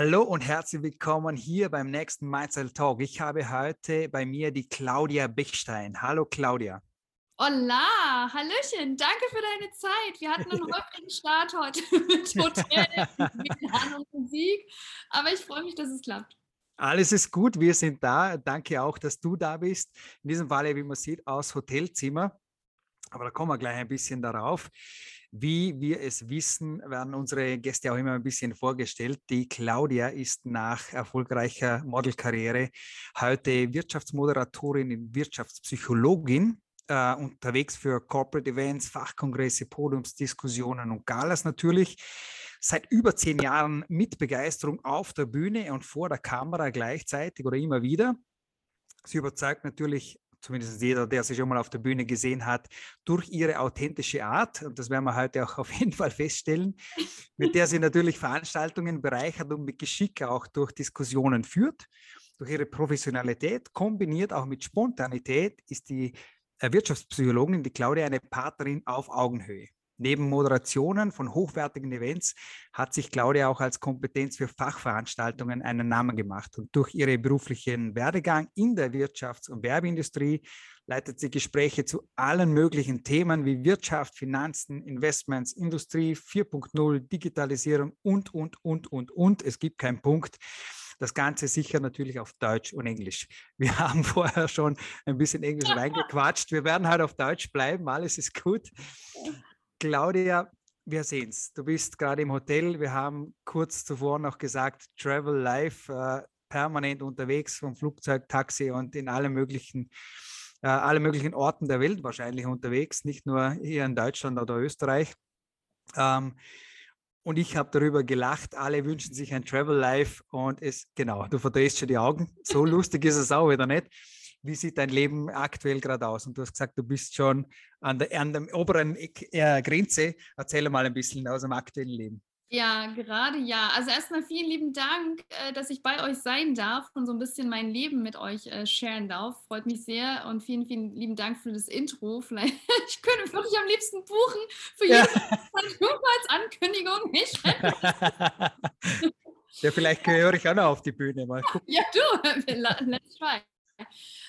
Hallo und herzlich willkommen hier beim nächsten Mindset Talk. Ich habe heute bei mir die Claudia Bechstein. Hallo Claudia. Hola, Hallöchen, danke für deine Zeit. Wir hatten einen holprigen Start heute mit Hotel, und Musik, aber ich freue mich, dass es klappt. Alles ist gut, wir sind da. Danke auch, dass du da bist. In diesem Fall, wie man sieht, aus Hotelzimmer. Aber da kommen wir gleich ein bisschen darauf. Wie wir es wissen, werden unsere Gäste auch immer ein bisschen vorgestellt. Die Claudia ist nach erfolgreicher Modelkarriere heute Wirtschaftsmoderatorin Wirtschaftspsychologin. Uh, unterwegs für Corporate Events, Fachkongresse, Podiumsdiskussionen und Galas natürlich. Seit über zehn Jahren mit Begeisterung auf der Bühne und vor der Kamera gleichzeitig oder immer wieder. Sie überzeugt natürlich zumindest jeder, der sie schon mal auf der Bühne gesehen hat, durch ihre authentische Art, und das werden wir heute auch auf jeden Fall feststellen, mit der sie natürlich Veranstaltungen bereichert und mit Geschick auch durch Diskussionen führt. Durch ihre Professionalität, kombiniert auch mit Spontanität, ist die Wirtschaftspsychologin, die Claudia, eine Partnerin auf Augenhöhe. Neben Moderationen von hochwertigen Events hat sich Claudia auch als Kompetenz für Fachveranstaltungen einen Namen gemacht. Und durch ihren beruflichen Werdegang in der Wirtschafts- und Werbeindustrie leitet sie Gespräche zu allen möglichen Themen wie Wirtschaft, Finanzen, Investments, Industrie 4.0, Digitalisierung und, und, und, und, und. Es gibt keinen Punkt. Das Ganze sicher natürlich auf Deutsch und Englisch. Wir haben vorher schon ein bisschen Englisch reingequatscht. Wir werden halt auf Deutsch bleiben. Alles ist gut. Claudia, wir sehen es. Du bist gerade im Hotel. Wir haben kurz zuvor noch gesagt, Travel Live, äh, permanent unterwegs vom Flugzeug, Taxi und in allen möglichen, äh, alle möglichen Orten der Welt wahrscheinlich unterwegs, nicht nur hier in Deutschland oder Österreich. Ähm, und ich habe darüber gelacht. Alle wünschen sich ein Travel Life und es, genau, du verdrehst schon die Augen. So lustig ist es auch wieder nicht wie sieht dein Leben aktuell gerade aus? Und du hast gesagt, du bist schon an der, an der oberen äh, Grenze. Erzähl mal ein bisschen aus dem aktuellen Leben. Ja, gerade ja. Also erstmal vielen lieben Dank, äh, dass ich bei euch sein darf und so ein bisschen mein Leben mit euch äh, sharen darf. Freut mich sehr und vielen, vielen lieben Dank für das Intro. Vielleicht, ich könnte wirklich am liebsten buchen für jeden ja. als Ankündigung. ja, vielleicht gehöre ich auch noch auf die Bühne. Mal gucken. Ja, du, let's try.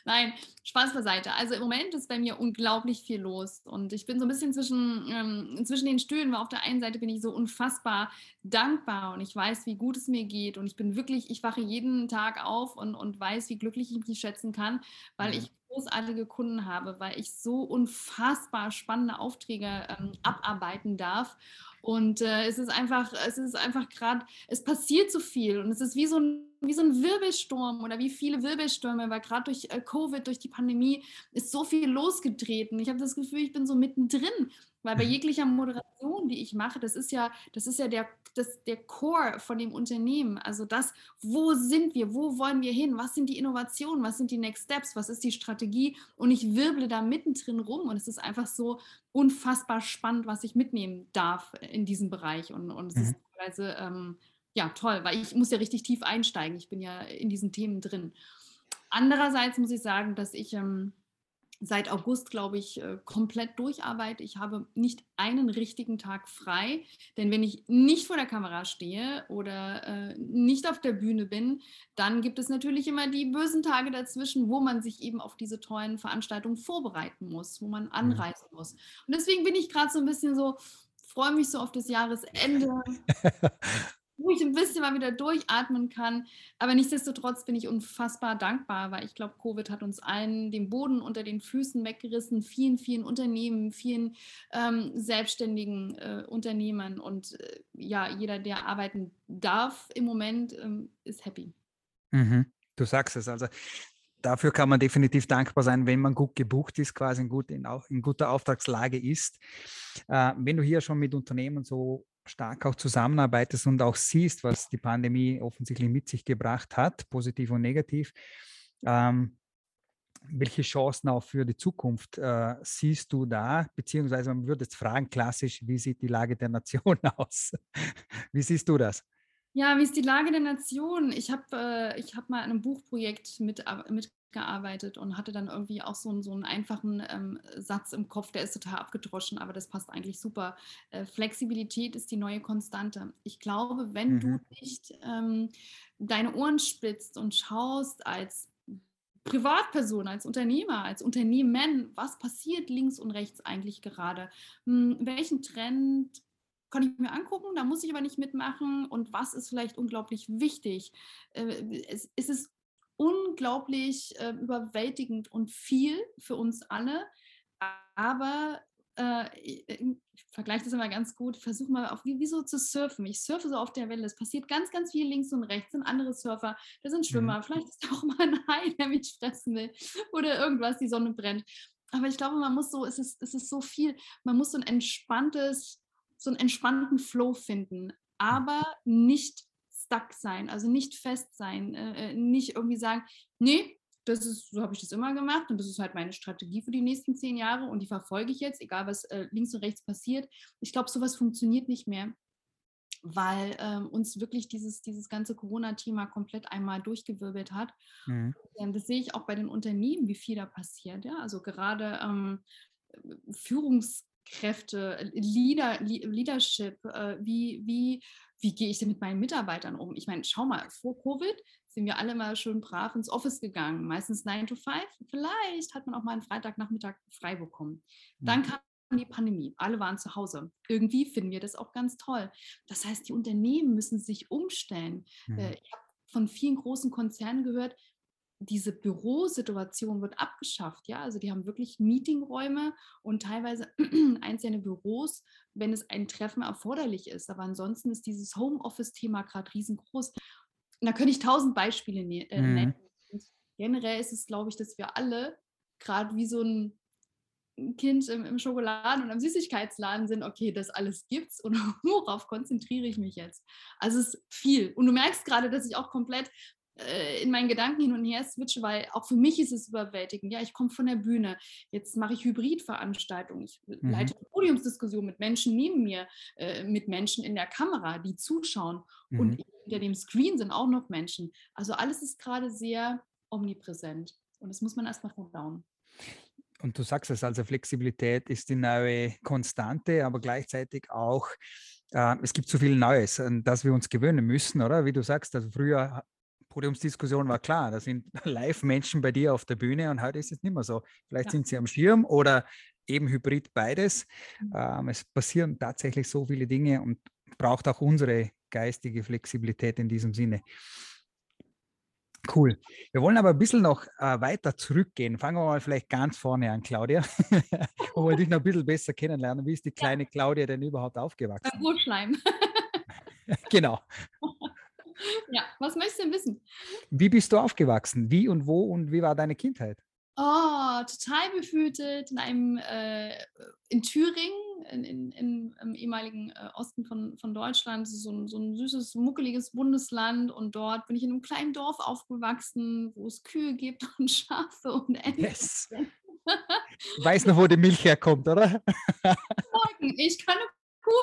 Nein, Spaß beiseite. Also im Moment ist bei mir unglaublich viel los und ich bin so ein bisschen zwischen, ähm, zwischen den Stühlen, weil auf der einen Seite bin ich so unfassbar dankbar und ich weiß, wie gut es mir geht und ich bin wirklich, ich wache jeden Tag auf und, und weiß, wie glücklich ich mich schätzen kann, weil mhm. ich großartige Kunden habe, weil ich so unfassbar spannende Aufträge ähm, abarbeiten darf und äh, es ist einfach, es ist einfach gerade, es passiert so viel und es ist wie so ein wie so ein Wirbelsturm oder wie viele Wirbelstürme, weil gerade durch äh, Covid, durch die Pandemie ist so viel losgetreten. Ich habe das Gefühl, ich bin so mittendrin, weil bei mhm. jeglicher Moderation, die ich mache, das ist ja, das ist ja der, das, der Core von dem Unternehmen. Also das, wo sind wir, wo wollen wir hin, was sind die Innovationen, was sind die Next Steps, was ist die Strategie und ich wirble da mittendrin rum und es ist einfach so unfassbar spannend, was ich mitnehmen darf in diesem Bereich und, und es mhm. ist teilweise ähm, ja, toll, weil ich muss ja richtig tief einsteigen. Ich bin ja in diesen Themen drin. Andererseits muss ich sagen, dass ich ähm, seit August, glaube ich, äh, komplett durcharbeite. Ich habe nicht einen richtigen Tag frei, denn wenn ich nicht vor der Kamera stehe oder äh, nicht auf der Bühne bin, dann gibt es natürlich immer die bösen Tage dazwischen, wo man sich eben auf diese tollen Veranstaltungen vorbereiten muss, wo man mhm. anreisen muss. Und deswegen bin ich gerade so ein bisschen so, freue mich so auf das Jahresende. wo ich ein bisschen mal wieder durchatmen kann. Aber nichtsdestotrotz bin ich unfassbar dankbar, weil ich glaube, Covid hat uns allen den Boden unter den Füßen weggerissen, vielen, vielen Unternehmen, vielen ähm, selbstständigen äh, Unternehmern und äh, ja, jeder, der arbeiten darf im Moment, ähm, ist happy. Mhm. Du sagst es also. Dafür kann man definitiv dankbar sein, wenn man gut gebucht ist, quasi in, gut, in, in guter Auftragslage ist. Äh, wenn du hier schon mit Unternehmen so stark auch zusammenarbeitest und auch siehst, was die Pandemie offensichtlich mit sich gebracht hat, positiv und negativ. Ähm, welche Chancen auch für die Zukunft äh, siehst du da? Beziehungsweise man würde jetzt fragen, klassisch, wie sieht die Lage der Nation aus? wie siehst du das? Ja, wie ist die Lage der Nation? Ich habe äh, hab mal an einem Buchprojekt mit, mit gearbeitet und hatte dann irgendwie auch so, einen, so einen einfachen ähm, Satz im Kopf, der ist total abgedroschen, aber das passt eigentlich super. Äh, Flexibilität ist die neue Konstante. Ich glaube, wenn mhm. du nicht ähm, deine Ohren spitzt und schaust als Privatperson, als Unternehmer, als Unternehmen, was passiert links und rechts eigentlich gerade? Hm, welchen Trend kann ich mir angucken, da muss ich aber nicht mitmachen und was ist vielleicht unglaublich wichtig? Äh, es, es ist unglaublich äh, überwältigend und viel für uns alle. Aber äh, ich vergleiche das immer ganz gut, versuche mal auf wie, wie, so zu surfen. Ich surfe so auf der Welle. Es passiert ganz, ganz viel links und rechts. Sind andere Surfer, da sind Schwimmer. Mhm. Vielleicht ist da auch mal ein Hai, der mich fressen will oder irgendwas, die Sonne brennt. Aber ich glaube, man muss so, es ist, es ist so viel, man muss so ein entspanntes, so einen entspannten Flow finden, aber nicht stuck sein, also nicht fest sein, äh, äh, nicht irgendwie sagen, nee, das ist, so habe ich das immer gemacht und das ist halt meine Strategie für die nächsten zehn Jahre und die verfolge ich jetzt, egal was äh, links und rechts passiert. Ich glaube, sowas funktioniert nicht mehr, weil ähm, uns wirklich dieses, dieses ganze Corona-Thema komplett einmal durchgewirbelt hat. Mhm. Das sehe ich auch bei den Unternehmen, wie viel da passiert. Ja? Also gerade ähm, Führungskräfte, Leader, Leadership, äh, wie, wie wie gehe ich denn mit meinen Mitarbeitern um? Ich meine, schau mal, vor Covid sind wir alle mal schön brav ins Office gegangen, meistens 9 to 5. Vielleicht hat man auch mal einen Freitagnachmittag frei bekommen. Dann mhm. kam die Pandemie, alle waren zu Hause. Irgendwie finden wir das auch ganz toll. Das heißt, die Unternehmen müssen sich umstellen. Mhm. Ich habe von vielen großen Konzernen gehört, diese Bürosituation wird abgeschafft. Ja, also die haben wirklich Meetingräume und teilweise einzelne Büros, wenn es ein Treffen erforderlich ist. Aber ansonsten ist dieses Homeoffice-Thema gerade riesengroß. Und da könnte ich tausend Beispiele ne äh, nennen. Mhm. generell ist es, glaube ich, dass wir alle gerade wie so ein Kind im, im Schokoladen- und am Süßigkeitsladen sind, okay, das alles gibt's und worauf konzentriere ich mich jetzt? Also es ist viel. Und du merkst gerade, dass ich auch komplett äh, in meinen Gedanken hin und her switche, weil auch für mich ist es überwältigend. Ja, ich komme von der Bühne, jetzt mache ich Hybridveranstaltungen, ich mhm. leite Podiumsdiskussionen mit Menschen neben mir, äh, mit Menschen in der Kamera, die zuschauen mhm. und hinter dem Screen sind auch noch Menschen. Also alles ist gerade sehr omnipräsent und das muss man erstmal verdauen. Und du sagst es, also Flexibilität ist die neue Konstante, aber gleichzeitig auch äh, es gibt so viel Neues, an das wir uns gewöhnen müssen, oder? Wie du sagst, also früher Podiumsdiskussion war klar, da sind Live-Menschen bei dir auf der Bühne und heute ist es nicht mehr so. Vielleicht ja. sind sie am Schirm oder eben hybrid beides. Mhm. Ähm, es passieren tatsächlich so viele Dinge und braucht auch unsere geistige Flexibilität in diesem Sinne. Cool. Wir wollen aber ein bisschen noch äh, weiter zurückgehen. Fangen wir mal vielleicht ganz vorne an, Claudia. wo wir dich noch ein bisschen besser kennenlernen. Wie ist die kleine ja. Claudia denn überhaupt aufgewachsen? Beim Urschleim. genau. Ja, was möchtest du denn wissen? Wie bist du aufgewachsen? Wie und wo und wie war deine Kindheit? Oh, total behütet in einem äh, in Thüringen, in, in, in, im ehemaligen äh, Osten von, von Deutschland, so ein, so ein süßes, muckeliges Bundesland. Und dort bin ich in einem kleinen Dorf aufgewachsen, wo es Kühe gibt und Schafe und Enten. Yes. Weiß noch, wo die Milch herkommt, oder? Ich kann Kuh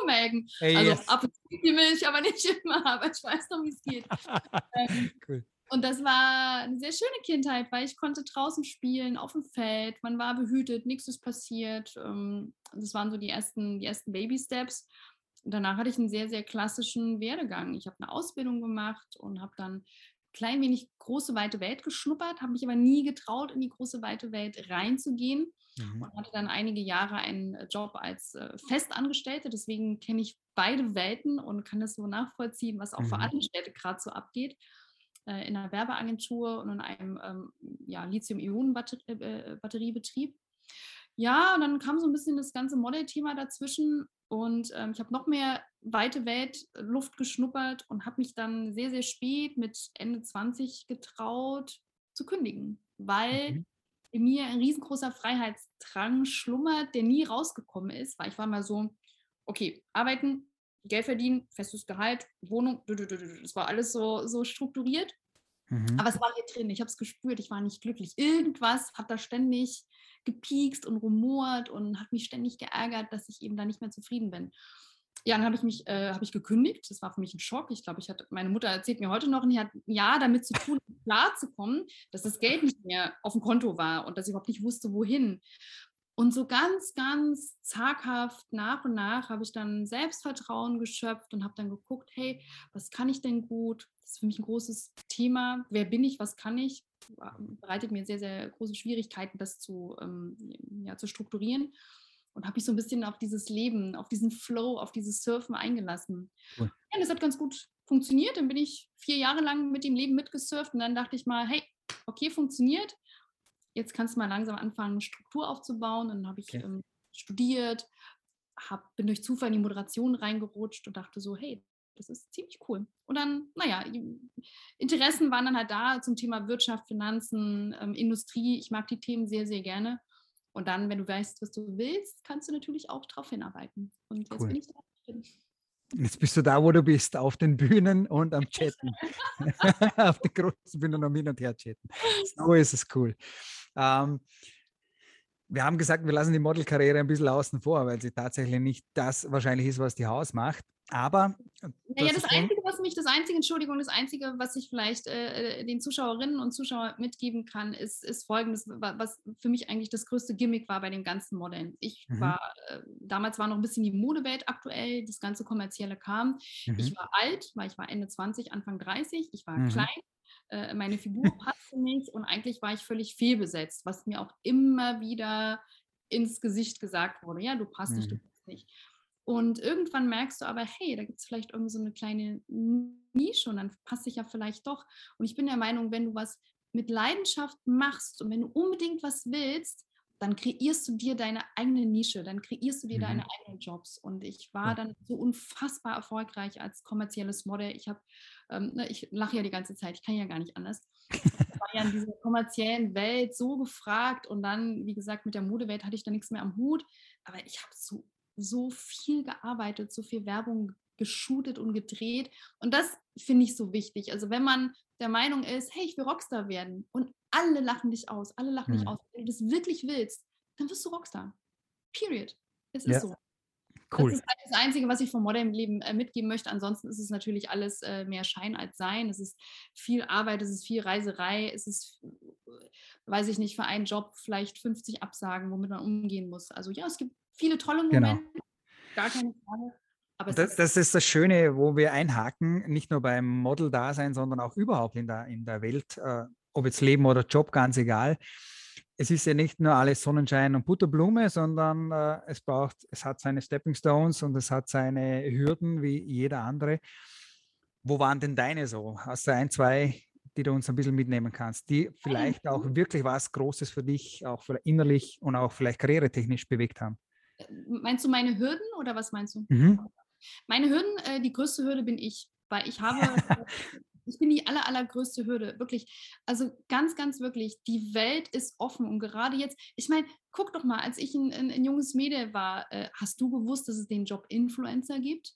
melken. Hey, also yes. ab und zu die Milch, aber nicht immer, aber ich weiß noch, wie es geht. ähm, cool. Und das war eine sehr schöne Kindheit, weil ich konnte draußen spielen, auf dem Feld, man war behütet, nichts ist passiert. Ähm, das waren so die ersten, die ersten Baby-Steps. Danach hatte ich einen sehr, sehr klassischen Werdegang. Ich habe eine Ausbildung gemacht und habe dann klein wenig große, weite Welt geschnuppert, habe mich aber nie getraut, in die große, weite Welt reinzugehen mhm. und hatte dann einige Jahre einen äh, Job als äh, Festangestellte. Deswegen kenne ich beide Welten und kann das so nachvollziehen, was auch mhm. für Angestellte gerade so abgeht. Äh, in einer Werbeagentur und in einem ähm, ja, Lithium-Ionen-Batteriebetrieb. Äh, ja, und dann kam so ein bisschen das ganze Model-Thema dazwischen und ähm, ich habe noch mehr weite Welt, Luft geschnuppert und habe mich dann sehr, sehr spät mit Ende 20 getraut zu kündigen, weil mhm in mir ein riesengroßer Freiheitsdrang schlummert, der nie rausgekommen ist, weil ich war mal so, okay, arbeiten, Geld verdienen, festes Gehalt, Wohnung, das war alles so, so strukturiert. Mhm. Aber es war hier drin, ich habe es gespürt, ich war nicht glücklich. Irgendwas hat da ständig gepiekst und rumort und hat mich ständig geärgert, dass ich eben da nicht mehr zufrieden bin. Ja, dann habe ich mich äh, hab ich gekündigt. Das war für mich ein Schock. Ich glaube, ich hatte, meine Mutter erzählt mir heute noch, und die hat ein Jahr damit zu tun, klarzukommen, dass das Geld nicht mehr auf dem Konto war und dass ich überhaupt nicht wusste, wohin. Und so ganz, ganz zaghaft nach und nach habe ich dann Selbstvertrauen geschöpft und habe dann geguckt, hey, was kann ich denn gut? Das ist für mich ein großes Thema. Wer bin ich? Was kann ich? Bereitet mir sehr, sehr große Schwierigkeiten, das zu, ähm, ja, zu strukturieren. Und habe mich so ein bisschen auf dieses Leben, auf diesen Flow, auf dieses Surfen eingelassen. Cool. Ja, das hat ganz gut funktioniert. Dann bin ich vier Jahre lang mit dem Leben mitgesurft und dann dachte ich mal, hey, okay, funktioniert jetzt kannst du mal langsam anfangen, Struktur aufzubauen. Und dann habe ich okay. ähm, studiert, hab, bin durch Zufall in die Moderation reingerutscht und dachte so, hey, das ist ziemlich cool. Und dann, naja, Interessen waren dann halt da zum Thema Wirtschaft, Finanzen, ähm, Industrie. Ich mag die Themen sehr, sehr gerne. Und dann, wenn du weißt, was du willst, kannst du natürlich auch darauf hinarbeiten. Und jetzt cool. bin ich da. Jetzt bist du da, wo du bist, auf den Bühnen und am Chatten. auf den großen Bühnen am Hin und Her chatten. So ist es cool. Ähm, wir haben gesagt, wir lassen die Modelkarriere ein bisschen außen vor, weil sie tatsächlich nicht das wahrscheinlich ist, was die Haus macht. Aber. Naja, das Einzige, was mich, das Einzige, Entschuldigung, das Einzige, was ich vielleicht äh, den Zuschauerinnen und Zuschauern mitgeben kann, ist, ist folgendes, was für mich eigentlich das größte Gimmick war bei dem ganzen Modeln. Ich mhm. war, äh, damals war noch ein bisschen die Modewelt aktuell, das ganze Kommerzielle kam. Mhm. Ich war alt, weil ich war Ende 20, Anfang 30, ich war mhm. klein, äh, meine Figur passte nicht und eigentlich war ich völlig fehlbesetzt, was mir auch immer wieder ins Gesicht gesagt wurde. Ja, du passt nicht, du mhm. passt nicht. Und irgendwann merkst du aber, hey, da gibt es vielleicht irgendwie so eine kleine Nische und dann passt sich ja vielleicht doch. Und ich bin der Meinung, wenn du was mit Leidenschaft machst und wenn du unbedingt was willst, dann kreierst du dir deine eigene Nische, dann kreierst du dir mhm. deine eigenen Jobs. Und ich war dann so unfassbar erfolgreich als kommerzielles Model. Ich habe, ähm, ne, ich lache ja die ganze Zeit, ich kann ja gar nicht anders. Ich war ja in dieser kommerziellen Welt so gefragt und dann, wie gesagt, mit der Modewelt hatte ich da nichts mehr am Hut. Aber ich habe so, so viel gearbeitet, so viel Werbung geshootet und gedreht. Und das finde ich so wichtig. Also wenn man der Meinung ist, hey, ich will Rockstar werden und alle lachen dich aus, alle lachen mhm. dich aus. Wenn du das wirklich willst, dann wirst du Rockstar. Period. Es ist ja. so. Cool. Das ist halt das Einzige, was ich vom Modellem-Leben äh, mitgeben möchte. Ansonsten ist es natürlich alles äh, mehr Schein als Sein. Es ist viel Arbeit, es ist viel Reiserei, es ist, äh, weiß ich nicht, für einen Job vielleicht 50 Absagen, womit man umgehen muss. Also ja, es gibt viele tolle genau. Momente, genau. gar keine Frage. Aber das, das, ist das Schöne, wo wir einhaken, nicht nur beim Model-Dasein, sondern auch überhaupt in der, in der Welt, äh, ob jetzt Leben oder Job, ganz egal. Es ist ja nicht nur alles Sonnenschein und Butterblume, sondern äh, es braucht, es hat seine Stepping Stones und es hat seine Hürden wie jeder andere. Wo waren denn deine so? Hast du ein, zwei, die du uns ein bisschen mitnehmen kannst, die vielleicht auch wirklich was Großes für dich, auch innerlich und auch vielleicht karrieretechnisch bewegt haben? Meinst du meine Hürden oder was meinst du? Mhm. Meine Hürden, äh, die größte Hürde bin ich, weil ich habe, ich bin die aller, allergrößte Hürde, wirklich. Also ganz, ganz wirklich, die Welt ist offen und gerade jetzt, ich meine, guck doch mal, als ich ein, ein, ein junges Mädel war, äh, hast du gewusst, dass es den Job Influencer gibt?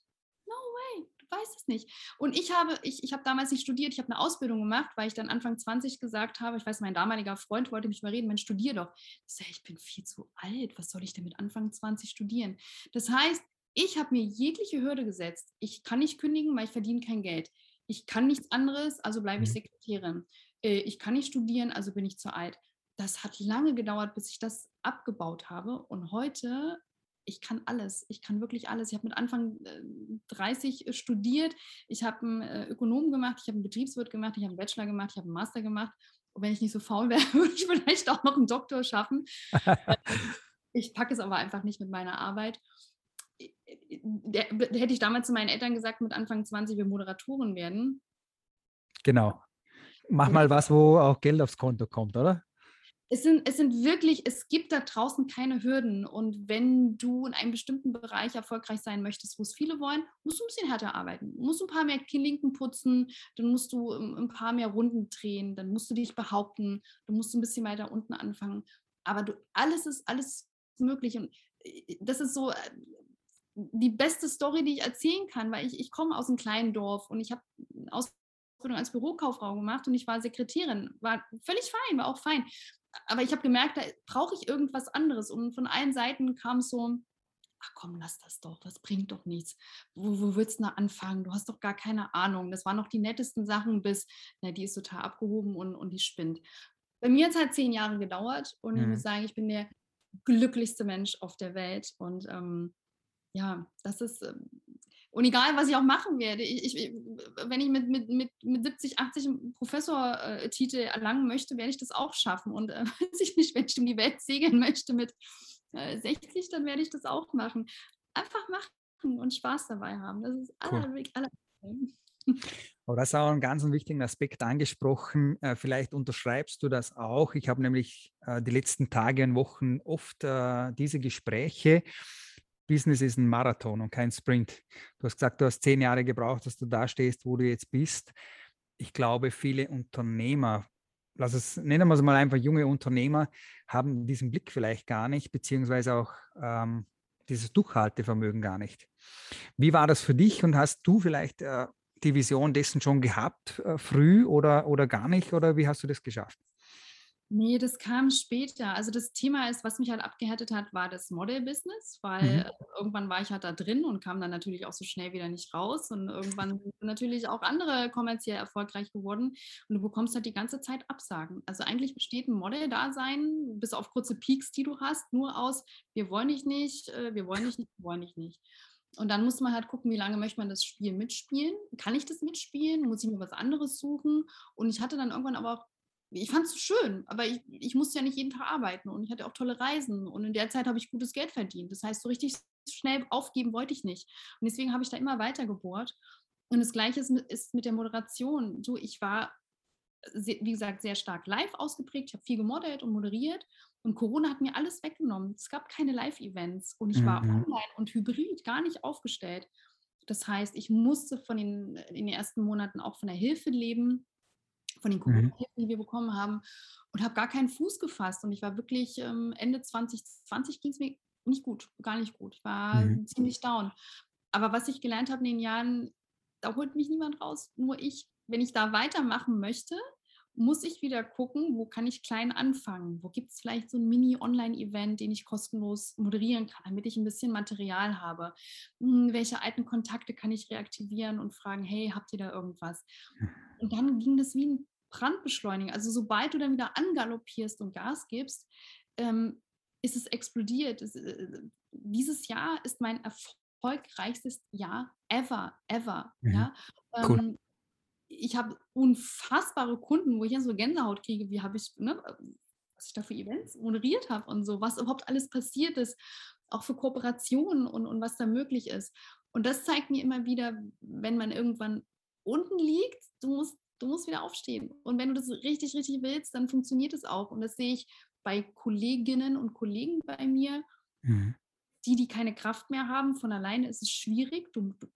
Weißt es nicht. Und ich habe, ich, ich habe damals nicht studiert, ich habe eine Ausbildung gemacht, weil ich dann Anfang 20 gesagt habe, ich weiß, mein damaliger Freund wollte mich mal reden, man studier doch. Ich sage, ich bin viel zu alt, was soll ich denn mit Anfang 20 studieren? Das heißt, ich habe mir jegliche Hürde gesetzt. Ich kann nicht kündigen, weil ich verdiene kein Geld. Ich kann nichts anderes, also bleibe ich mhm. Sekretärin. Äh, ich kann nicht studieren, also bin ich zu alt. Das hat lange gedauert, bis ich das abgebaut habe. Und heute, ich kann alles. Ich kann wirklich alles. Ich habe mit Anfang 30 äh, studiert. Ich habe einen äh, Ökonom gemacht, ich habe einen Betriebswirt gemacht, ich habe einen Bachelor gemacht, ich habe einen Master gemacht. Und wenn ich nicht so faul wäre, würde ich vielleicht auch noch einen Doktor schaffen. ich packe es aber einfach nicht mit meiner Arbeit der, hätte ich damals zu meinen Eltern gesagt, mit Anfang 20 wir Moderatoren werden. Genau. Mach mal was, wo auch Geld aufs Konto kommt, oder? Es sind, es sind wirklich, es gibt da draußen keine Hürden. Und wenn du in einem bestimmten Bereich erfolgreich sein möchtest, wo es viele wollen, musst du ein bisschen härter arbeiten. Du musst ein paar mehr Klinken putzen, dann musst du ähm, ein paar mehr Runden drehen, dann musst du dich behaupten, du musst ein bisschen weiter unten anfangen. Aber du, alles ist alles möglich. Und äh, das ist so, äh, die beste Story, die ich erzählen kann, weil ich, ich komme aus einem kleinen Dorf und ich habe Ausbildung als Bürokauffrau gemacht und ich war Sekretärin, war völlig fein, war auch fein. Aber ich habe gemerkt, da brauche ich irgendwas anderes. Und von allen Seiten kam so, ach komm, lass das doch, das bringt doch nichts. Wo, wo willst du da anfangen? Du hast doch gar keine Ahnung. Das waren noch die nettesten Sachen, bis, na, die ist total abgehoben und, und die spinnt. Bei mir hat es halt zehn Jahre gedauert und mhm. ich muss mhm. sagen, ich bin der glücklichste Mensch auf der Welt und ähm, ja, das ist, ähm, und egal, was ich auch machen werde, ich, ich, wenn ich mit, mit, mit, mit 70, 80 Professortitel erlangen möchte, werde ich das auch schaffen. Und äh, weiß ich nicht, wenn ich um die Welt segeln möchte mit äh, 60, dann werde ich das auch machen. Einfach machen und Spaß dabei haben. Das ist cool. aller, aller aber das ist auch einen ganz wichtigen Aspekt angesprochen. Äh, vielleicht unterschreibst du das auch. Ich habe nämlich äh, die letzten Tage und Wochen oft äh, diese Gespräche Business ist ein Marathon und kein Sprint. Du hast gesagt, du hast zehn Jahre gebraucht, dass du da stehst, wo du jetzt bist. Ich glaube, viele Unternehmer, lass es, nennen wir es mal einfach junge Unternehmer, haben diesen Blick vielleicht gar nicht, beziehungsweise auch ähm, dieses Durchhaltevermögen gar nicht. Wie war das für dich und hast du vielleicht äh, die Vision dessen schon gehabt, äh, früh oder, oder gar nicht? Oder wie hast du das geschafft? Nee, das kam später. Also das Thema ist, was mich halt abgehärtet hat, war das Model-Business, weil mhm. irgendwann war ich halt da drin und kam dann natürlich auch so schnell wieder nicht raus. Und irgendwann sind natürlich auch andere kommerziell erfolgreich geworden. Und du bekommst halt die ganze Zeit Absagen. Also eigentlich besteht ein Model-Dasein, bis auf kurze Peaks, die du hast, nur aus, wir wollen dich nicht, äh, wir wollen dich nicht, wir wollen dich nicht. Und dann muss man halt gucken, wie lange möchte man das Spiel mitspielen? Kann ich das mitspielen? Muss ich mir was anderes suchen? Und ich hatte dann irgendwann aber auch ich fand es schön, aber ich, ich musste ja nicht jeden Tag arbeiten und ich hatte auch tolle Reisen und in der Zeit habe ich gutes Geld verdient. Das heißt, so richtig schnell aufgeben wollte ich nicht. Und deswegen habe ich da immer weiter gebohrt. Und das Gleiche ist mit, ist mit der Moderation. So, ich war, wie gesagt, sehr stark live ausgeprägt. Ich habe viel gemodelt und moderiert. Und Corona hat mir alles weggenommen. Es gab keine Live-Events und ich war mhm. online und hybrid gar nicht aufgestellt. Das heißt, ich musste von den, in den ersten Monaten auch von der Hilfe leben von den mhm. Corona-Hilfen, die wir bekommen haben und habe gar keinen Fuß gefasst. Und ich war wirklich ähm, Ende 2020 ging es mir nicht gut, gar nicht gut. Ich war mhm. ziemlich down. Aber was ich gelernt habe in den Jahren, da holt mich niemand raus, nur ich. Wenn ich da weitermachen möchte, muss ich wieder gucken, wo kann ich klein anfangen? Wo gibt es vielleicht so ein Mini-Online-Event, den ich kostenlos moderieren kann, damit ich ein bisschen Material habe? Hm, welche alten Kontakte kann ich reaktivieren und fragen, hey, habt ihr da irgendwas? Hm. Und dann ging das wie ein Brandbeschleuniger. Also sobald du dann wieder angaloppierst und Gas gibst, ähm, ist es explodiert. Es, äh, dieses Jahr ist mein erfolgreichstes Jahr ever, ever. Mhm. Ja? Cool. Ähm, ich habe unfassbare Kunden, wo ich ja so Gänsehaut kriege, wie habe ich, ne, was ich da für Events moderiert habe und so, was überhaupt alles passiert ist, auch für Kooperationen und, und was da möglich ist. Und das zeigt mir immer wieder, wenn man irgendwann unten liegt, du musst du musst wieder aufstehen. Und wenn du das richtig, richtig willst, dann funktioniert es auch. Und das sehe ich bei Kolleginnen und Kollegen bei mir, mhm. die, die keine Kraft mehr haben. Von alleine ist es schwierig. Du, du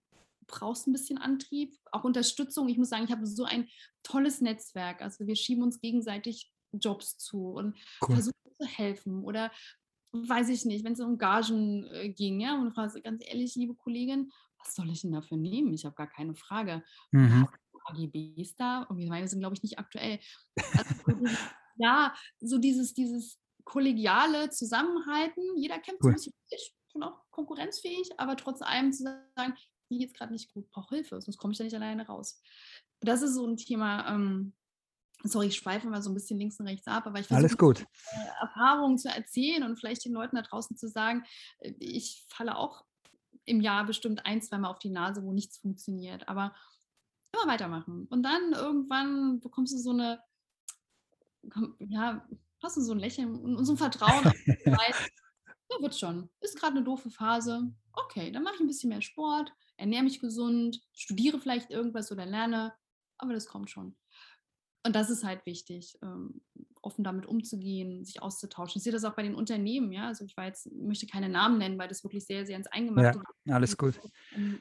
brauchst ein bisschen Antrieb, auch Unterstützung. Ich muss sagen, ich habe so ein tolles Netzwerk. Also wir schieben uns gegenseitig Jobs zu und cool. versuchen zu helfen. Oder weiß ich nicht, wenn es um Gagen äh, ging, ja, und du fragst ganz ehrlich, liebe Kollegin, was soll ich denn dafür nehmen? Ich habe gar keine Frage. Mhm. AGBs da. Und meine sind, glaube ich, nicht aktuell. Also, ja, so dieses, dieses kollegiale Zusammenhalten. Jeder kämpft cool. so ein bisschen schon auch konkurrenzfähig, aber trotz allem zu sagen, mir geht es gerade nicht gut, brauche Hilfe, sonst komme ich da nicht alleine raus. Das ist so ein Thema, ähm, sorry, ich schweife mal so ein bisschen links und rechts ab, aber ich versuche Erfahrungen zu erzählen und vielleicht den Leuten da draußen zu sagen, äh, ich falle auch im Jahr bestimmt ein, zweimal auf die Nase, wo nichts funktioniert. Aber immer weitermachen. Und dann irgendwann bekommst du so eine, ja, hast du so ein Lächeln und so ein Vertrauen. ja, wird schon. Ist gerade eine doofe Phase. Okay, dann mache ich ein bisschen mehr Sport, ernähre mich gesund, studiere vielleicht irgendwas oder lerne, aber das kommt schon. Und das ist halt wichtig, ähm, offen damit umzugehen, sich auszutauschen. Ich sehe das auch bei den Unternehmen, ja. Also ich jetzt, möchte keine Namen nennen, weil das wirklich sehr, sehr ins Eingemachte ja, alles gut.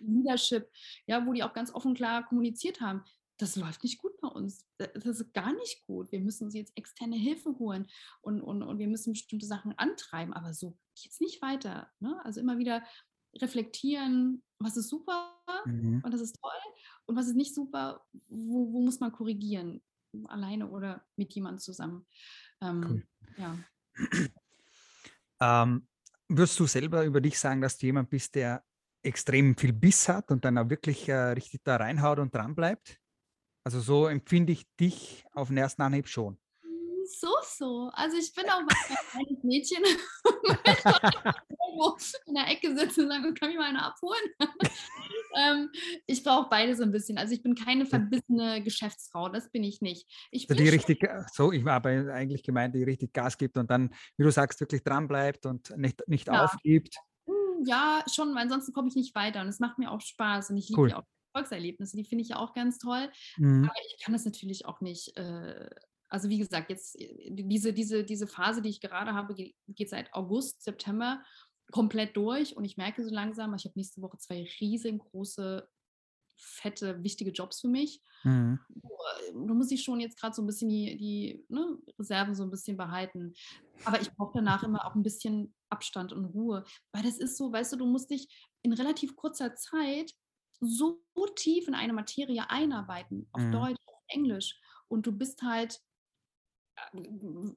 Leadership, ja, wo die auch ganz offen klar kommuniziert haben. Das läuft nicht gut bei uns. Das ist gar nicht gut. Wir müssen uns jetzt externe Hilfe holen und, und, und wir müssen bestimmte Sachen antreiben. Aber so geht es nicht weiter. Ne? Also immer wieder reflektieren, was ist super mhm. und das ist toll und was ist nicht super, wo, wo muss man korrigieren alleine oder mit jemandem zusammen. Ähm, cool. Ja. Ähm, Würdest du selber über dich sagen, dass du jemand bist, der extrem viel Biss hat und dann auch wirklich äh, richtig da reinhaut und dran bleibt? Also so empfinde ich dich auf den ersten Anhieb schon. So, so. Also ich bin auch ein kleines Mädchen, in der Ecke sitzen und sagen, kann ich mal eine abholen? Ähm, ich brauche beide so ein bisschen. Also ich bin keine verbissene Geschäftsfrau, das bin ich nicht. Ich also die richtig, äh, so, ich habe eigentlich gemeint, die richtig Gas gibt und dann, wie du sagst, wirklich dran bleibt und nicht, nicht ja. aufgibt. Hm, ja, schon, weil ansonsten komme ich nicht weiter und es macht mir auch Spaß und ich liebe cool. auch Erfolgserlebnisse, die finde ich ja auch ganz toll. Mhm. Aber ich kann das natürlich auch nicht. Äh, also wie gesagt, jetzt äh, diese, diese, diese Phase, die ich gerade habe, geht seit August, September komplett durch und ich merke so langsam, ich habe nächste Woche zwei riesengroße, fette, wichtige Jobs für mich. Mhm. Da muss ich schon jetzt gerade so ein bisschen die, die ne, Reserven so ein bisschen behalten. Aber ich brauche danach immer auch ein bisschen Abstand und Ruhe. Weil das ist so, weißt du, du musst dich in relativ kurzer Zeit so tief in eine Materie einarbeiten, auf mhm. Deutsch, auf Englisch. Und du bist halt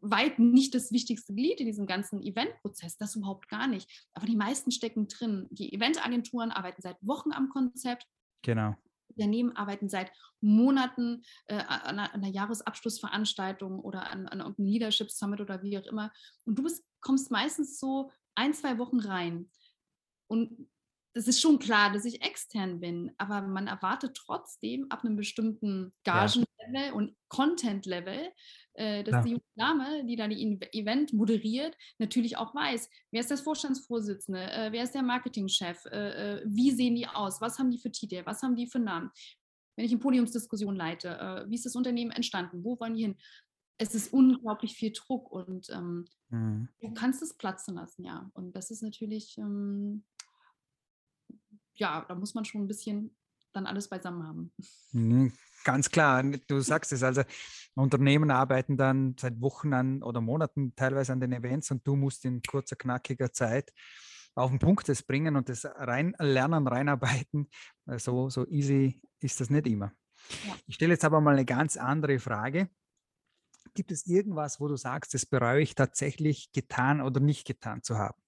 weit nicht das wichtigste Glied in diesem ganzen Eventprozess, das überhaupt gar nicht. Aber die meisten stecken drin. Die Eventagenturen arbeiten seit Wochen am Konzept. Genau. Unternehmen arbeiten seit Monaten äh, an, einer, einer, Jahresabschlussveranstaltung oder an, an irgendeinem Leadership Summit oder wie auch immer. Und du bist, kommst meistens so ein, zwei Wochen rein. Und das ist schon klar, dass ich extern bin, aber man erwartet trotzdem ab einem bestimmten Gagenlevel ja. und Content-Level, äh, dass ja. die junge Dame, die da die Event moderiert, natürlich auch weiß, wer ist das Vorstandsvorsitzende, äh, wer ist der Marketingchef, äh, äh, wie sehen die aus, was haben die für Titel, was haben die für Namen. Wenn ich eine Podiumsdiskussion leite, äh, wie ist das Unternehmen entstanden, wo wollen die hin? Es ist unglaublich viel Druck und ähm, mhm. du kannst es platzen lassen, ja. Und das ist natürlich ähm, ja, da muss man schon ein bisschen dann alles beisammen haben. Mhm, ganz klar, du sagst es, also Unternehmen arbeiten dann seit Wochen an oder Monaten teilweise an den Events und du musst in kurzer, knackiger Zeit auf den Punkt das bringen und das reinlernen, reinarbeiten. So, so easy ist das nicht immer. Ja. Ich stelle jetzt aber mal eine ganz andere Frage. Gibt es irgendwas, wo du sagst, das bereue ich tatsächlich getan oder nicht getan zu haben?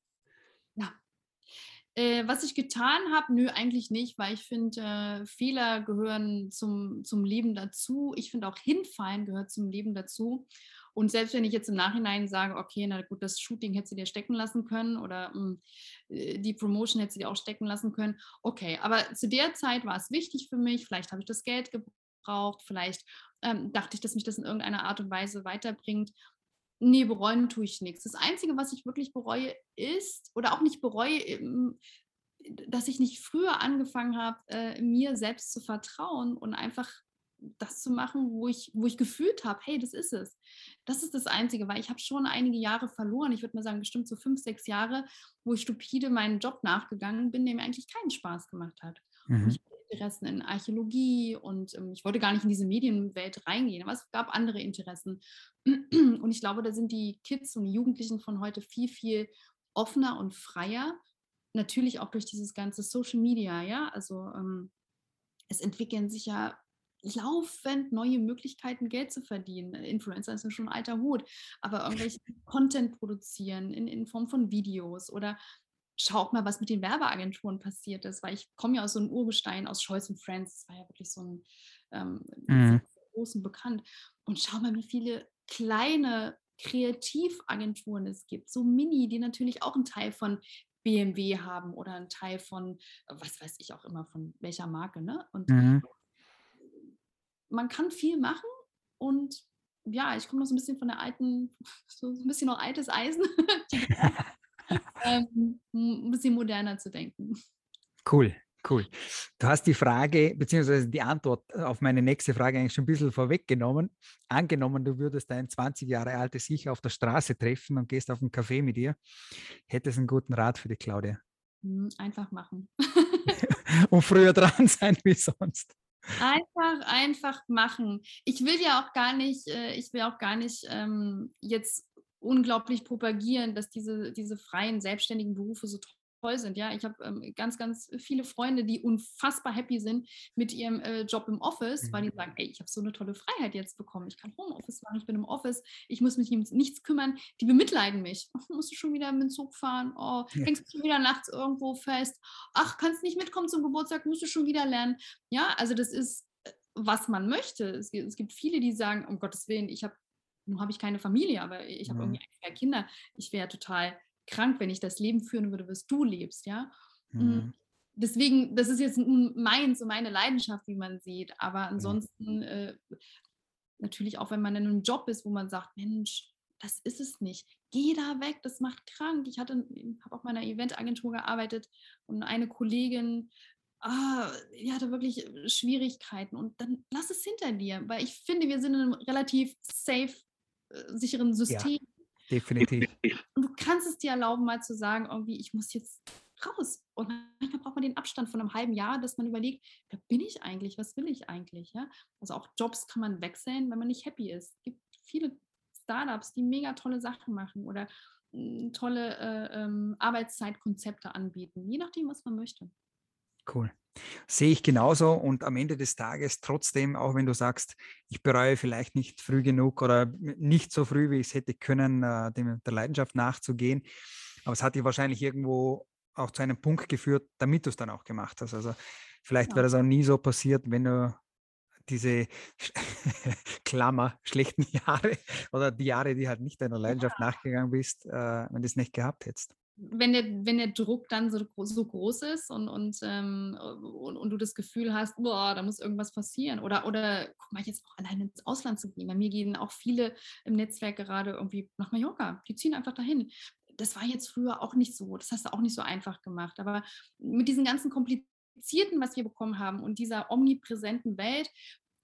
Äh, was ich getan habe, nö, eigentlich nicht, weil ich finde, äh, Fehler gehören zum, zum Leben dazu. Ich finde auch hinfallen gehört zum Leben dazu. Und selbst wenn ich jetzt im Nachhinein sage, okay, na gut, das Shooting hätte sie dir stecken lassen können oder mh, hm, äh, die Promotion hätte sie dir auch stecken lassen können, okay. Aber zu der Zeit war es wichtig für mich, vielleicht habe ich das Geld gebraucht, vielleicht ähm, dachte ich, dass mich das in irgendeiner Art und Weise weiterbringt. Nee, bereuen tue ich nichts. Das Einzige, was ich wirklich bereue, ist, oder auch nicht bereue, ähm, dass ich nicht früher angefangen habe, äh, mir selbst zu vertrauen und einfach das zu machen, wo ich, wo ich gefühlt habe, hey, das ist es. Das ist das Einzige, weil ich habe schon einige Jahre verloren. Ich würde mal sagen, bestimmt so fünf, sechs Jahre, wo ich stupide meinen Job nachgegangen bin, der mir eigentlich keinen Spaß gemacht hat. Mhm. Ich Interessen in Archäologie und ähm, ich wollte gar nicht in diese Medienwelt reingehen, aber es gab andere Interessen. Und ich glaube, da sind die Kids und die Jugendlichen von heute viel, viel offener und freier. Natürlich auch durch dieses ganze Social Media, ja. Also ähm, es entwickeln sich ja laufend neue Möglichkeiten, Geld zu verdienen. Influencer ist ja schon alter Hut, aber irgendwelche Content produzieren in, in Form von Videos oder schaut mal, was mit den Werbeagenturen passiert ist, weil ich komme ja aus so einem Urgestein aus Scholz Friends, das war ja wirklich so ein ähm, mhm. großen bekannt. Und schau mal, wie viele kleine Kreativagenturen es gibt, so Mini, die natürlich auch einen Teil von BMW haben oder einen Teil von, was weiß ich auch immer, von welcher Marke. Ne? Und mhm. man kann viel machen und ja, ich komme noch so ein bisschen von der alten, so ein bisschen noch altes Eisen. ähm, ein bisschen moderner zu denken. Cool, cool. Du hast die Frage bzw. die Antwort auf meine nächste Frage eigentlich schon ein bisschen vorweggenommen. Angenommen, du würdest dein 20 Jahre altes Ich auf der Straße treffen und gehst auf einen Café mit ihr, hättest du einen guten Rat für die Claudia? Hm, einfach machen. und früher dran sein wie sonst. Einfach, einfach machen. Ich will ja auch gar nicht, äh, ich will auch gar nicht ähm, jetzt unglaublich propagieren, dass diese, diese freien, selbstständigen Berufe so toll sind. Ja, ich habe ähm, ganz, ganz viele Freunde, die unfassbar happy sind mit ihrem äh, Job im Office, mhm. weil die sagen, ey, ich habe so eine tolle Freiheit jetzt bekommen. Ich kann Homeoffice machen, ich bin im Office, ich muss mich um nichts kümmern. Die bemitleiden mich. Ach, musst du schon wieder mit dem Zug fahren? Oh, ja. hängst du schon wieder nachts irgendwo fest? Ach, kannst nicht mitkommen zum Geburtstag, musst du schon wieder lernen. Ja, also das ist, äh, was man möchte. Es, es gibt viele, die sagen, um Gottes Willen, ich habe nun habe ich keine Familie, aber ich habe mhm. irgendwie zwei Kinder. Ich wäre total krank, wenn ich das Leben führen würde, was du lebst, ja. Hm, mhm. Deswegen, das ist jetzt meins und meine Leidenschaft, wie man sieht. Aber ansonsten, äh, natürlich auch, wenn man in einem Job ist, wo man sagt, Mensch, das ist es nicht. Geh da weg, das macht krank. Ich hatte, habe auch mal in einer Eventagentur gearbeitet und eine Kollegin, ah, die hatte wirklich Schwierigkeiten. Und dann lass es hinter dir, weil ich finde, wir sind in einem relativ safe, äh, sicheren System. Ja definitiv. Und du kannst es dir erlauben, mal zu sagen, irgendwie, ich muss jetzt raus. Und manchmal braucht man den Abstand von einem halben Jahr, dass man überlegt, wer bin ich eigentlich, was will ich eigentlich? Ja? Also auch Jobs kann man wechseln, wenn man nicht happy ist. Es gibt viele Startups, die mega tolle Sachen machen oder hm, tolle äh, ähm, Arbeitszeitkonzepte anbieten, je nachdem, was man möchte. Cool. Sehe ich genauso und am Ende des Tages trotzdem, auch wenn du sagst, ich bereue vielleicht nicht früh genug oder nicht so früh, wie ich es hätte können, äh, dem, der Leidenschaft nachzugehen, aber es hat dich wahrscheinlich irgendwo auch zu einem Punkt geführt, damit du es dann auch gemacht hast. Also vielleicht ja. wäre das auch nie so passiert, wenn du diese Klammer schlechten Jahre oder die Jahre, die halt nicht deiner Leidenschaft ja. nachgegangen bist, äh, wenn du es nicht gehabt hättest wenn der, wenn der Druck dann so, so groß ist und, und, ähm, und, und, du das Gefühl hast, boah, da muss irgendwas passieren. Oder, oder guck mal, jetzt auch alleine ins Ausland zu gehen. Bei mir gehen auch viele im Netzwerk gerade irgendwie nach Mallorca. Die ziehen einfach dahin. Das war jetzt früher auch nicht so. Das hast du auch nicht so einfach gemacht. Aber mit diesen ganzen komplizierten, was wir bekommen haben und dieser omnipräsenten Welt,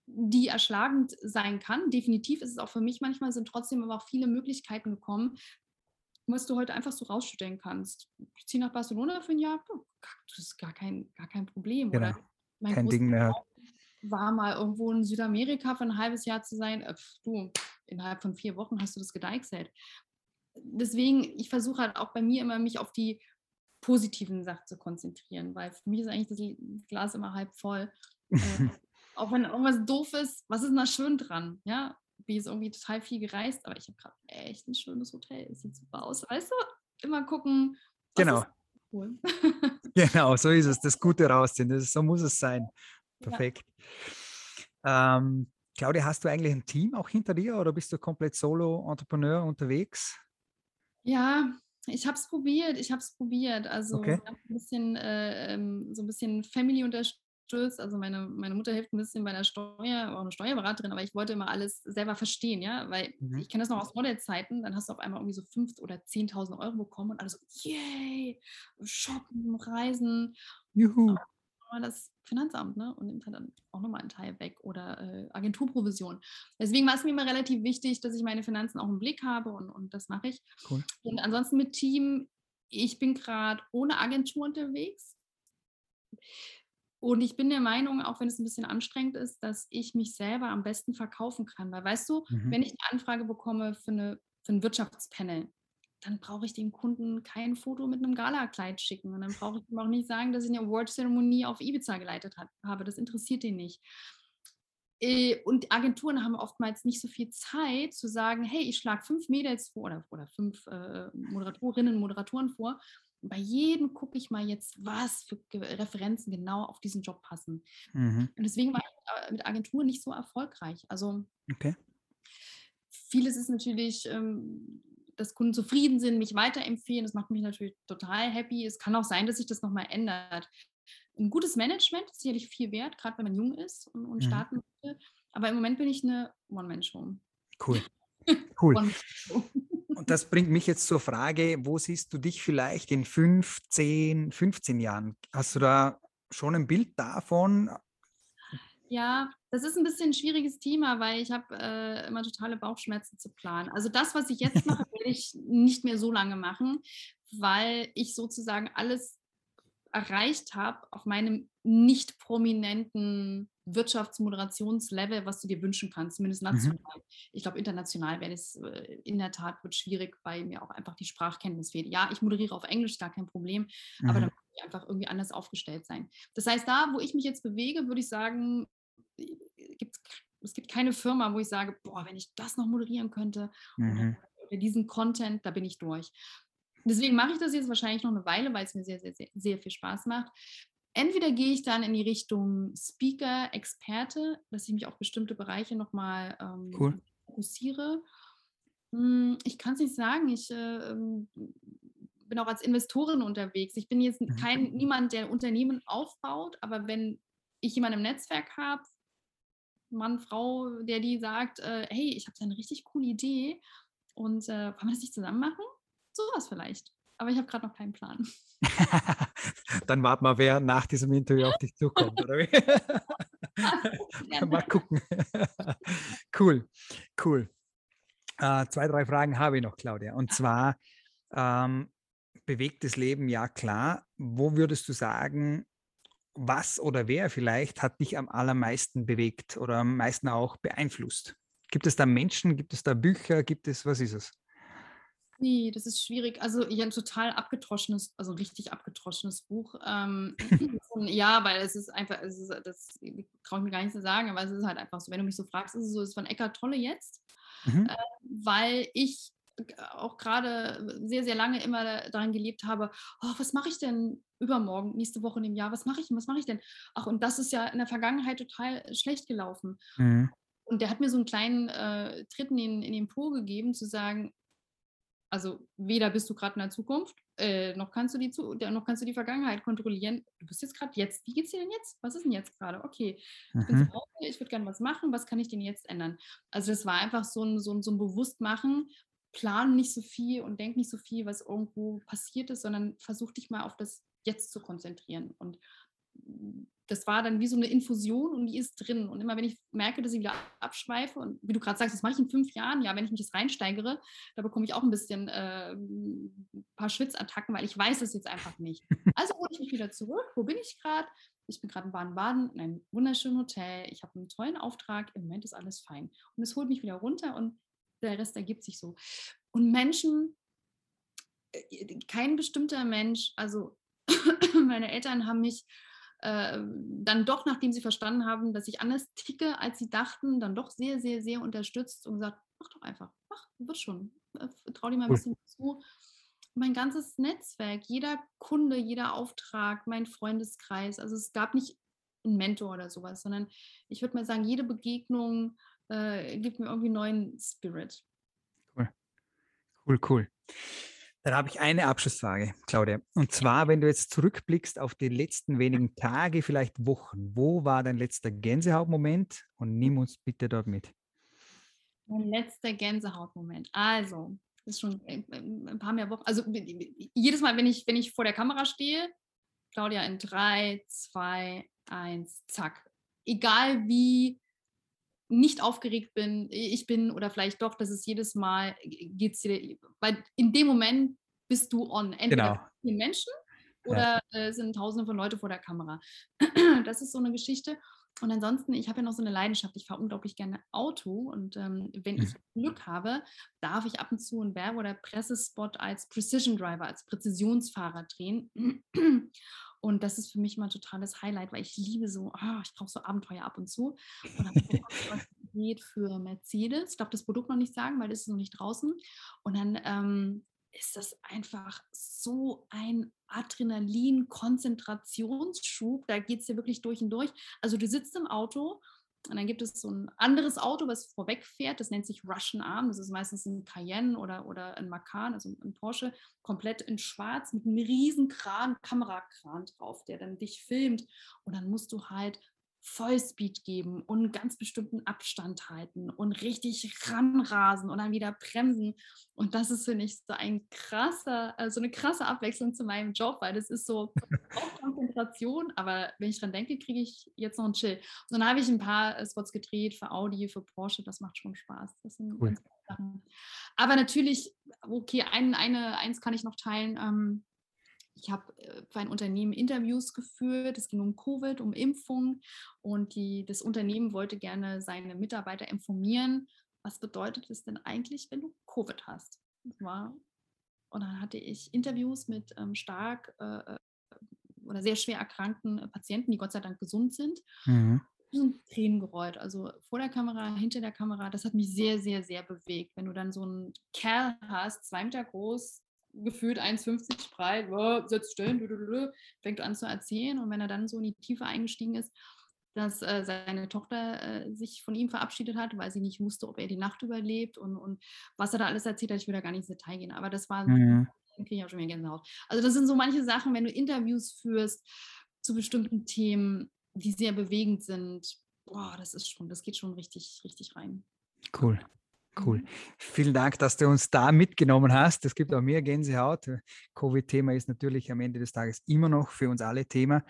die erschlagend sein kann. Definitiv ist es auch für mich manchmal, sind trotzdem aber auch viele Möglichkeiten gekommen, was du heute einfach so rausstellen kannst. Ich ziehe nach Barcelona für ein Jahr, das ist gar kein, gar kein Problem. Genau. Oder mein kein Ding mehr. War mal irgendwo in Südamerika für ein halbes Jahr zu sein. Äh, du, innerhalb von vier Wochen hast du das gedeichselt. Deswegen, ich versuche halt auch bei mir immer, mich auf die positiven Sachen zu konzentrieren, weil für mich ist eigentlich das Glas immer halb voll. äh, auch wenn irgendwas doof ist, was ist denn da schön dran? Ja, bin jetzt irgendwie total viel gereist, aber ich habe gerade echt ein schönes Hotel. Es sieht super aus. Weißt du, immer gucken. Genau. Cool. genau, so ist es. Das Gute rausziehen. Das, so muss es sein. Perfekt. Ja. Ähm, Claudia, hast du eigentlich ein Team auch hinter dir oder bist du komplett Solo-Entrepreneur unterwegs? Ja, ich habe es probiert. Ich habe es probiert. Also okay. ein bisschen, äh, ähm, so ein bisschen Family unterstützt. Also meine, meine Mutter hilft ein bisschen bei der Steuer, auch eine Steuerberaterin, aber ich wollte immer alles selber verstehen, ja, weil mhm. ich kenne das noch aus Modellzeiten, dann hast du auf einmal irgendwie so 5.000 oder 10.000 Euro bekommen und alles so, yay, shoppen, reisen. Juhu. Aber das Finanzamt, ne, und nimmt halt dann auch nochmal einen Teil weg oder äh, Agenturprovision. Deswegen war es mir immer relativ wichtig, dass ich meine Finanzen auch im Blick habe und, und das mache ich. Cool. Und ansonsten mit Team, ich bin gerade ohne Agentur unterwegs. Und ich bin der Meinung, auch wenn es ein bisschen anstrengend ist, dass ich mich selber am besten verkaufen kann. Weil weißt du, mhm. wenn ich eine Anfrage bekomme für, eine, für ein Wirtschaftspanel, dann brauche ich dem Kunden kein Foto mit einem Galakleid schicken. Und dann brauche ich ihm auch nicht sagen, dass ich eine Award-Zeremonie auf Ibiza geleitet hat, habe. Das interessiert ihn nicht. Äh, und Agenturen haben oftmals nicht so viel Zeit zu sagen, hey, ich schlage fünf Mädels vor oder, oder fünf äh, Moderatorinnen und Moderatoren vor bei jedem gucke ich mal jetzt, was für Referenzen genau auf diesen Job passen. Mhm. Und deswegen war ich äh, mit Agenturen nicht so erfolgreich. Also okay. vieles ist natürlich, ähm, dass Kunden zufrieden sind, mich weiterempfehlen. Das macht mich natürlich total happy. Es kann auch sein, dass sich das nochmal ändert. Ein gutes Management ist sicherlich viel wert, gerade wenn man jung ist und, und mhm. starten möchte. Aber im Moment bin ich eine One-Man-Show. Cool. Cool. Und das bringt mich jetzt zur Frage, wo siehst du dich vielleicht in 15, 15 Jahren? Hast du da schon ein Bild davon? Ja, das ist ein bisschen ein schwieriges Thema, weil ich habe äh, immer totale Bauchschmerzen zu planen. Also das, was ich jetzt mache, werde ich nicht mehr so lange machen, weil ich sozusagen alles erreicht habe auf meinem nicht prominenten Wirtschaftsmoderationslevel, was du dir wünschen kannst, zumindest mhm. national. Mhm. Ich glaube, international wäre es äh, in der Tat wird schwierig, weil mir auch einfach die Sprachkenntnis fehlt. Ja, ich moderiere auf Englisch, gar kein Problem, mhm. aber dann muss ich einfach irgendwie anders aufgestellt sein. Das heißt, da, wo ich mich jetzt bewege, würde ich sagen, gibt's, es gibt keine Firma, wo ich sage, boah, wenn ich das noch moderieren könnte mhm. oder diesen Content, da bin ich durch. Deswegen mache ich das jetzt wahrscheinlich noch eine Weile, weil es mir sehr, sehr, sehr, sehr viel Spaß macht entweder gehe ich dann in die Richtung Speaker, Experte, dass ich mich auf bestimmte Bereiche nochmal ähm, cool. fokussiere. Hm, ich kann es nicht sagen. Ich äh, ähm, bin auch als Investorin unterwegs. Ich bin jetzt mhm. kein niemand, der Unternehmen aufbaut, aber wenn ich jemanden im Netzwerk habe, Mann, Frau, der die sagt, äh, hey, ich habe da eine richtig coole Idee und äh, wollen wir das nicht zusammen machen? Sowas vielleicht. Aber ich habe gerade noch keinen Plan. Dann warten wir, wer nach diesem Interview auf dich zukommt, oder wie? Mal gucken. cool, cool. Äh, zwei, drei Fragen habe ich noch, Claudia. Und zwar ähm, bewegtes Leben, ja klar. Wo würdest du sagen, was oder wer vielleicht hat dich am allermeisten bewegt oder am meisten auch beeinflusst? Gibt es da Menschen, gibt es da Bücher, gibt es, was ist es? Nee, das ist schwierig. Also ja, ein total abgetroschenes, also richtig abgetroschenes Buch. Ähm, ja, weil es ist einfach, es ist, das traue ich mir gar nicht zu sagen, aber es ist halt einfach so, wenn du mich so fragst, ist es so, es ist von Eckart Tolle jetzt, mhm. äh, weil ich auch gerade sehr, sehr lange immer daran gelebt habe, oh, was mache ich denn übermorgen, nächste Woche in dem Jahr, was mache ich, was mache ich denn? Ach, und das ist ja in der Vergangenheit total schlecht gelaufen. Mhm. Und der hat mir so einen kleinen äh, Tritt in, in den Po gegeben, zu sagen, also weder bist du gerade in der Zukunft, äh, noch, kannst du die zu, noch kannst du die Vergangenheit kontrollieren. Du bist jetzt gerade jetzt. Wie geht's dir denn jetzt? Was ist denn jetzt gerade? Okay, ich bin zu mhm. Hause, ich würde gerne was machen. Was kann ich denn jetzt ändern? Also das war einfach so ein, so ein, so ein Bewusstmachen. Plan nicht so viel und denk nicht so viel, was irgendwo passiert ist, sondern versuch dich mal auf das Jetzt zu konzentrieren. Und das war dann wie so eine Infusion und die ist drin. Und immer wenn ich merke, dass ich wieder abschweife und wie du gerade sagst, das mache ich in fünf Jahren, ja, wenn ich mich jetzt reinsteigere, da bekomme ich auch ein bisschen äh, ein paar Schwitzattacken, weil ich weiß es jetzt einfach nicht. Also hole ich mich wieder zurück. Wo bin ich gerade? Ich bin gerade in Baden-Baden in einem wunderschönen Hotel. Ich habe einen tollen Auftrag. Im Moment ist alles fein. Und es holt mich wieder runter und der Rest ergibt sich so. Und Menschen, äh, kein bestimmter Mensch, also meine Eltern haben mich äh, dann doch, nachdem sie verstanden haben, dass ich anders ticke, als sie dachten, dann doch sehr, sehr, sehr unterstützt und gesagt, mach doch einfach, mach, wird schon, äh, trau dir mal ein bisschen zu. Mein ganzes Netzwerk, jeder Kunde, jeder Auftrag, mein Freundeskreis, also es gab nicht einen Mentor oder sowas, sondern ich würde mal sagen, jede Begegnung äh, gibt mir irgendwie neuen Spirit. Cool, cool, cool. Dann habe ich eine Abschlussfrage, Claudia. Und zwar, wenn du jetzt zurückblickst auf die letzten wenigen Tage, vielleicht Wochen, wo war dein letzter Gänsehautmoment? Und nimm uns bitte dort mit. Mein letzter Gänsehautmoment. Also, das ist schon ein paar mehr Wochen. Also jedes Mal, wenn ich, wenn ich vor der Kamera stehe, Claudia in drei, zwei, eins, zack. Egal wie nicht aufgeregt bin, ich bin oder vielleicht doch, dass es jedes Mal geht es dir, weil in dem Moment bist du on. Entweder genau. Menschen oder ja. äh, sind tausende von Leuten vor der Kamera. das ist so eine Geschichte. Und ansonsten, ich habe ja noch so eine Leidenschaft. Ich fahre unglaublich gerne Auto und ähm, wenn ich mhm. Glück habe, darf ich ab und zu einen Werbe- oder Pressespot als Precision Driver, als Präzisionsfahrer drehen. Und das ist für mich mal ein totales Highlight, weil ich liebe so, oh, ich brauche so Abenteuer ab und zu. Und habe was gedreht für Mercedes. Ich darf das Produkt noch nicht sagen, weil das ist noch nicht draußen. Und dann ähm, ist das einfach so ein Adrenalin-Konzentrationsschub. Da geht es dir wirklich durch und durch. Also du sitzt im Auto und dann gibt es so ein anderes Auto, was vorweg fährt. Das nennt sich Russian Arm. Das ist meistens ein Cayenne oder, oder ein Macan, also ein Porsche, komplett in schwarz mit einem riesen Kran, Kamerakran drauf, der dann dich filmt. Und dann musst du halt Vollspeed geben und einen ganz bestimmten Abstand halten und richtig ranrasen und dann wieder bremsen. Und das ist, finde ich, so ein krasser, also eine krasse Abwechslung zu meinem Job, weil das ist so auch Konzentration, aber wenn ich dran denke, kriege ich jetzt noch einen Chill. Und dann habe ich ein paar Spots gedreht für Audi, für Porsche, das macht schon Spaß. Das sind cool. Sachen. Aber natürlich, okay, ein, eine, eins kann ich noch teilen. Ähm, ich habe äh, für ein Unternehmen Interviews geführt. Es ging um Covid, um Impfung. Und die, das Unternehmen wollte gerne seine Mitarbeiter informieren, was bedeutet es denn eigentlich, wenn du Covid hast. Das war, und dann hatte ich Interviews mit ähm, stark äh, äh oder sehr schwer erkrankten Patienten, die Gott sei Dank gesund sind. Mhm. Tränen gerollt. Also vor der Kamera, hinter der Kamera, das hat mich sehr, sehr, sehr bewegt. Wenn du dann so einen Kerl hast, zwei Meter groß, gefühlt 1,50 breit, wow, sitzt still, fängt an zu erzählen. Und wenn er dann so in die Tiefe eingestiegen ist, dass äh, seine Tochter äh, sich von ihm verabschiedet hat, weil sie nicht wusste, ob er die Nacht überlebt und, und was er da alles erzählt hat, ich will da gar nicht ins Detail gehen, aber das war, mhm. kriege ich auch schon wieder Gänsehaut. Also das sind so manche Sachen, wenn du Interviews führst zu bestimmten Themen, die sehr bewegend sind, boah, das ist schon, das geht schon richtig, richtig rein. Cool. Cool. Mhm. Vielen Dank, dass du uns da mitgenommen hast. Es gibt auch mehr Gänsehaut. Covid-Thema ist natürlich am Ende des Tages immer noch für uns alle Thema.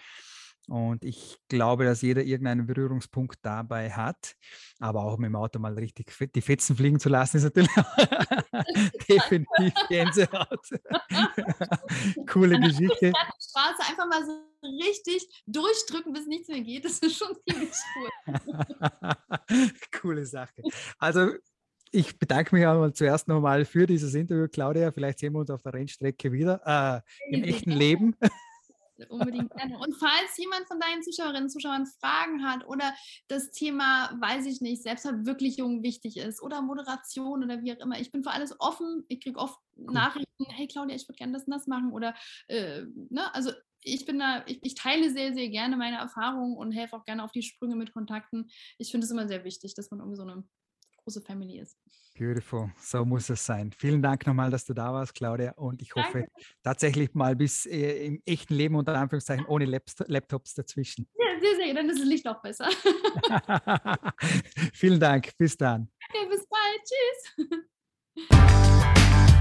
Und ich glaube, dass jeder irgendeinen Berührungspunkt dabei hat. Aber auch mit dem Auto mal richtig die Fetzen fliegen zu lassen, ist natürlich definitiv Gänsehaut. Coole Geschichte. Die Straße einfach mal so richtig durchdrücken, bis nichts mehr geht. Das ist schon ziemlich cool. Coole Sache. Also ich bedanke mich einmal zuerst nochmal für dieses Interview, Claudia. Vielleicht sehen wir uns auf der Rennstrecke wieder äh, im echten Leben. Unbedingt gerne. Und falls jemand von deinen Zuschauerinnen und Zuschauern Fragen hat oder das Thema, weiß ich nicht, Selbstverwirklichung wichtig ist oder Moderation oder wie auch immer, ich bin für alles offen. Ich kriege oft cool. Nachrichten, hey Claudia, ich würde gerne das und das machen oder, äh, ne, also ich bin da, ich, ich, teile sehr, sehr gerne meine Erfahrungen und helfe auch gerne auf die Sprünge mit Kontakten. Ich finde es immer sehr wichtig, dass man irgendwie so eine große Family ist. Beautiful, so muss es sein. Vielen Dank nochmal, dass du da warst, Claudia. Und ich hoffe Danke. tatsächlich mal bis äh, im echten Leben unter Anführungszeichen ohne Laps Laptops dazwischen. Ja, sehr, sehr, dann ist das Licht auch besser. Vielen Dank, bis dann. Okay, bis bald, tschüss.